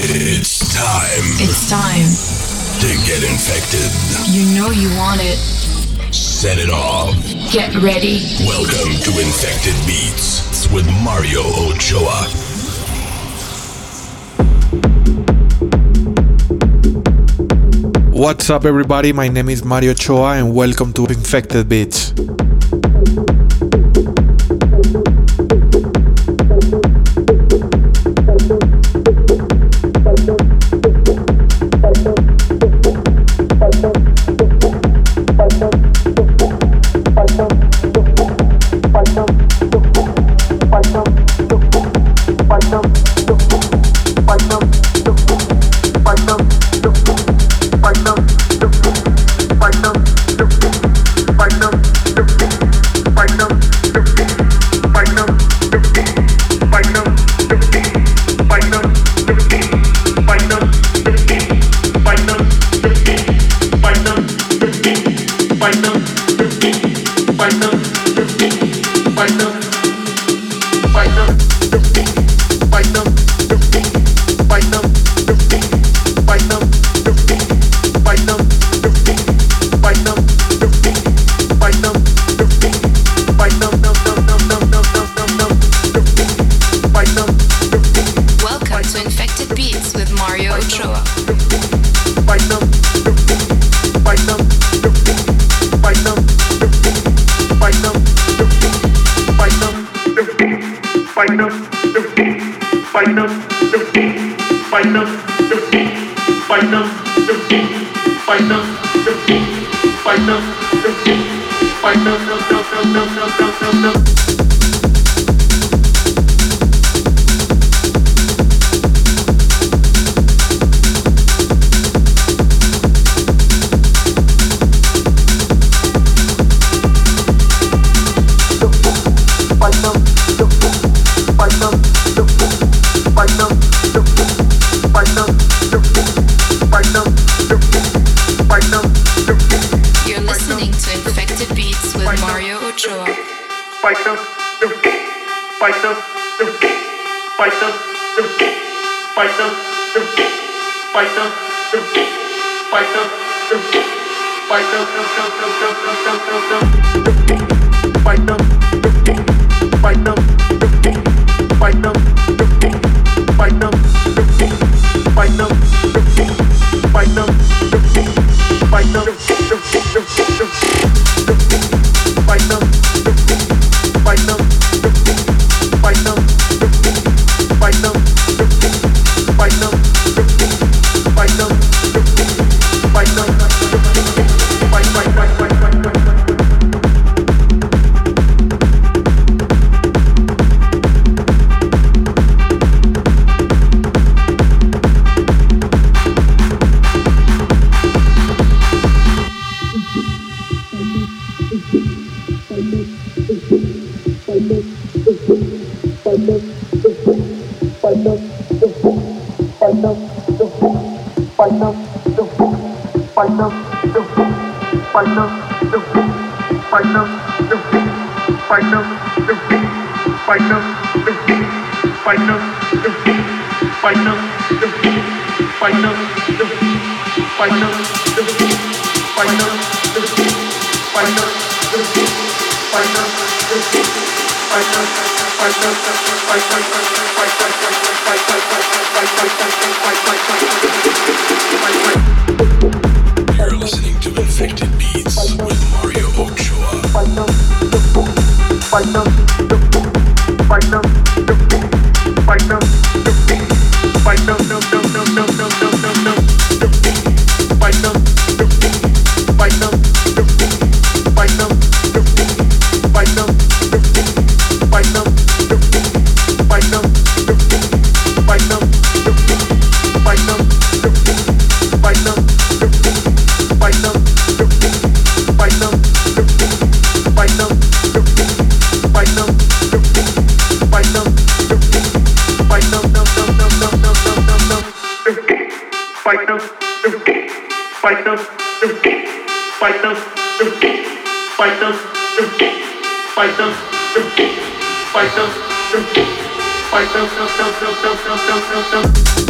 It's time It's time. to get infected. You know you want it. Set it off. Get ready. Welcome to Infected Beats with Mario Ochoa. What's up, everybody? My name is Mario Ochoa, and welcome to Infected Beats. Fight up, fight up, fight up, fight up, fight up, fight up, fight up, fight up, fight up. You're Fight those, fight those, fight those, fight those, fight those, fight those, fight those, fight those.